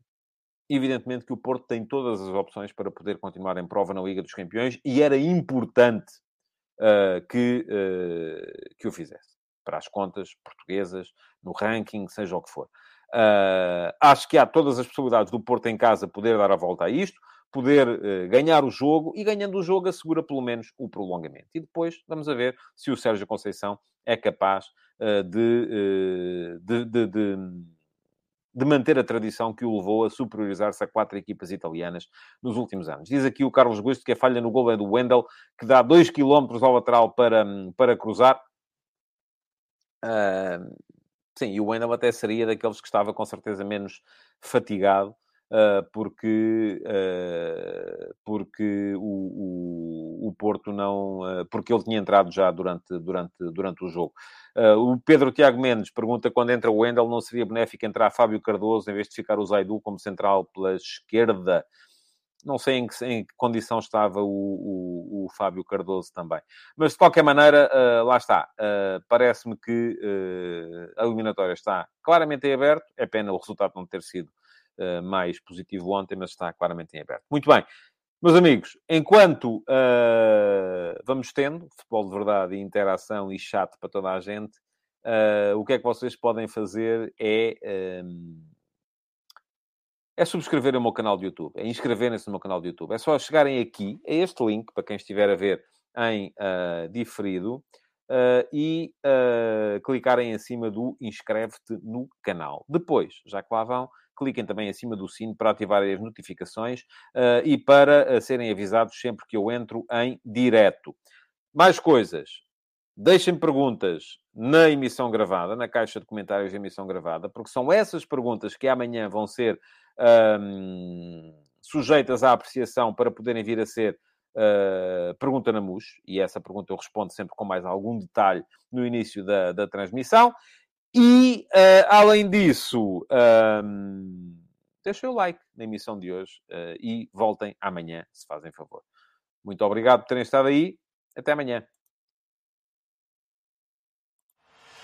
evidentemente que o Porto tem todas as opções para poder continuar em prova na Liga dos Campeões e era importante uh, que, uh, que o fizesse. Para as contas portuguesas, no ranking, seja o que for. Uh, acho que há todas as possibilidades do Porto em casa poder dar a volta a isto, poder ganhar o jogo e, ganhando o jogo, assegura pelo menos o prolongamento. E depois vamos a ver se o Sérgio Conceição é capaz de, de, de, de de manter a tradição que o levou a superiorizar-se a quatro equipas italianas nos últimos anos. Diz aqui o Carlos Gusto que a falha no gol é do Wendel, que dá 2 km ao lateral para, para cruzar. Sim, e o Wendel até seria daqueles que estava com certeza menos fatigado, uh, porque, uh, porque o, o, o, Porto não... porque ele tinha entrado já durante, durante, durante o jogo. O Pedro Tiago Mendes pergunta quando entra o Wendel, não seria benéfico entrar Fábio Cardoso em vez de ficar o Zaidu como central pela esquerda? Não sei em que, em que condição estava o, o, o, Fábio Cardoso também. Mas, de qualquer maneira, uh, lá está. Uh, Parece-me que a eliminatória está claramente em aberto. É pena o resultado não ter sido mais positivo ontem, mas está claramente em aberto. Muito bem. Meus amigos, enquanto uh, vamos tendo futebol de verdade e interação e chat para toda a gente, uh, o que é que vocês podem fazer é, um, é subscrever o meu canal de YouTube, é inscreverem-se no meu canal de YouTube. É só chegarem aqui, a este link, para quem estiver a ver em uh, diferido, e clicarem em cima do inscreve-te no canal. Depois, já que lá vão, cliquem também acima do sino para ativar as notificações uh, e para uh, serem avisados sempre que eu entro em direto. Mais coisas. Deixem perguntas na emissão gravada, na caixa de comentários da emissão gravada, porque são essas perguntas que amanhã vão ser um, sujeitas à apreciação para poderem vir a ser uh, pergunta na MUS, e essa pergunta eu respondo sempre com mais algum detalhe no início da, da transmissão. E, uh, além disso, um, deixem o like na emissão de hoje uh, e voltem amanhã, se fazem favor. Muito obrigado por terem estado aí. Até amanhã.